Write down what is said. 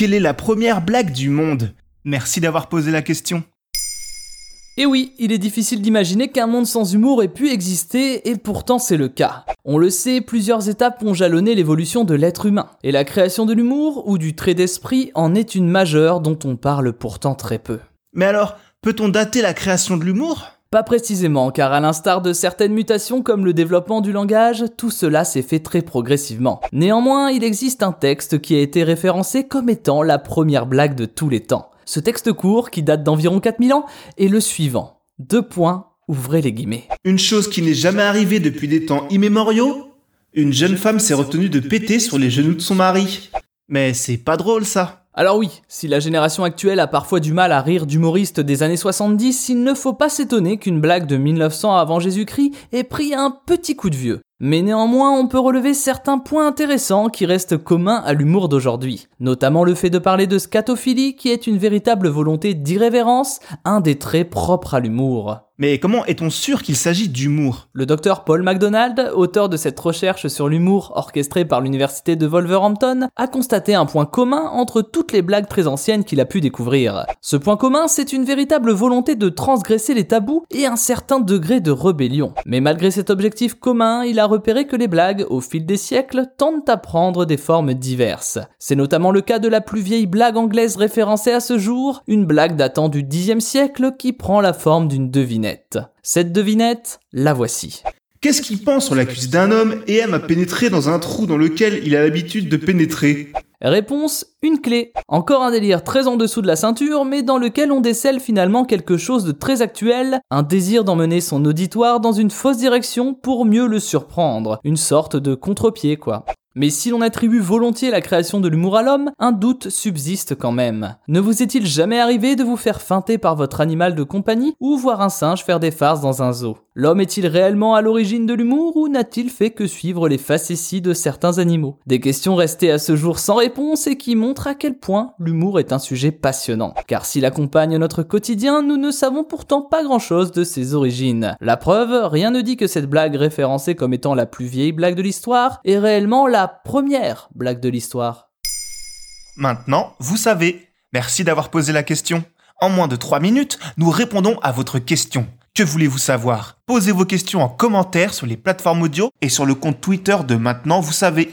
Quelle est la première blague du monde? Merci d'avoir posé la question. Et oui, il est difficile d'imaginer qu'un monde sans humour ait pu exister, et pourtant c'est le cas. On le sait, plusieurs étapes ont jalonné l'évolution de l'être humain, et la création de l'humour, ou du trait d'esprit, en est une majeure dont on parle pourtant très peu. Mais alors, peut-on dater la création de l'humour? Pas précisément, car à l'instar de certaines mutations comme le développement du langage, tout cela s'est fait très progressivement. Néanmoins, il existe un texte qui a été référencé comme étant la première blague de tous les temps. Ce texte court, qui date d'environ 4000 ans, est le suivant. Deux points, ouvrez les guillemets. Une chose qui n'est jamais arrivée depuis des temps immémoriaux Une jeune femme s'est retenue de péter sur les genoux de son mari. Mais c'est pas drôle ça. Alors oui, si la génération actuelle a parfois du mal à rire d'humoristes des années 70, il ne faut pas s'étonner qu'une blague de 1900 avant Jésus-Christ ait pris un petit coup de vieux. Mais néanmoins, on peut relever certains points intéressants qui restent communs à l'humour d'aujourd'hui. Notamment le fait de parler de scatophilie qui est une véritable volonté d'irrévérence, un des traits propres à l'humour. Mais comment est-on sûr qu'il s'agit d'humour? Le docteur Paul MacDonald, auteur de cette recherche sur l'humour orchestrée par l'université de Wolverhampton, a constaté un point commun entre toutes les blagues très anciennes qu'il a pu découvrir. Ce point commun, c'est une véritable volonté de transgresser les tabous et un certain degré de rébellion. Mais malgré cet objectif commun, il a repéré que les blagues, au fil des siècles, tendent à prendre des formes diverses. C'est notamment le cas de la plus vieille blague anglaise référencée à ce jour, une blague datant du Xe siècle qui prend la forme d'une devinette. Cette devinette, la voici. Qu'est-ce qu'il pense sur la cuisse d'un homme et aime à pénétrer dans un trou dans lequel il a l'habitude de pénétrer? Réponse, une clé. Encore un délire très en dessous de la ceinture, mais dans lequel on décèle finalement quelque chose de très actuel, un désir d'emmener son auditoire dans une fausse direction pour mieux le surprendre. Une sorte de contre-pied, quoi. Mais si l'on attribue volontiers la création de l'humour à l'homme, un doute subsiste quand même. Ne vous est-il jamais arrivé de vous faire feinter par votre animal de compagnie ou voir un singe faire des farces dans un zoo? L'homme est-il réellement à l'origine de l'humour ou n'a-t-il fait que suivre les facéties de certains animaux? Des questions restées à ce jour sans réponse et qui montrent à quel point l'humour est un sujet passionnant. Car s'il accompagne notre quotidien, nous ne savons pourtant pas grand-chose de ses origines. La preuve, rien ne dit que cette blague référencée comme étant la plus vieille blague de l'histoire est réellement la première blague de l'histoire. Maintenant, vous savez. Merci d'avoir posé la question. En moins de 3 minutes, nous répondons à votre question. Que voulez-vous savoir? Posez vos questions en commentaire sur les plateformes audio et sur le compte Twitter de Maintenant, vous savez.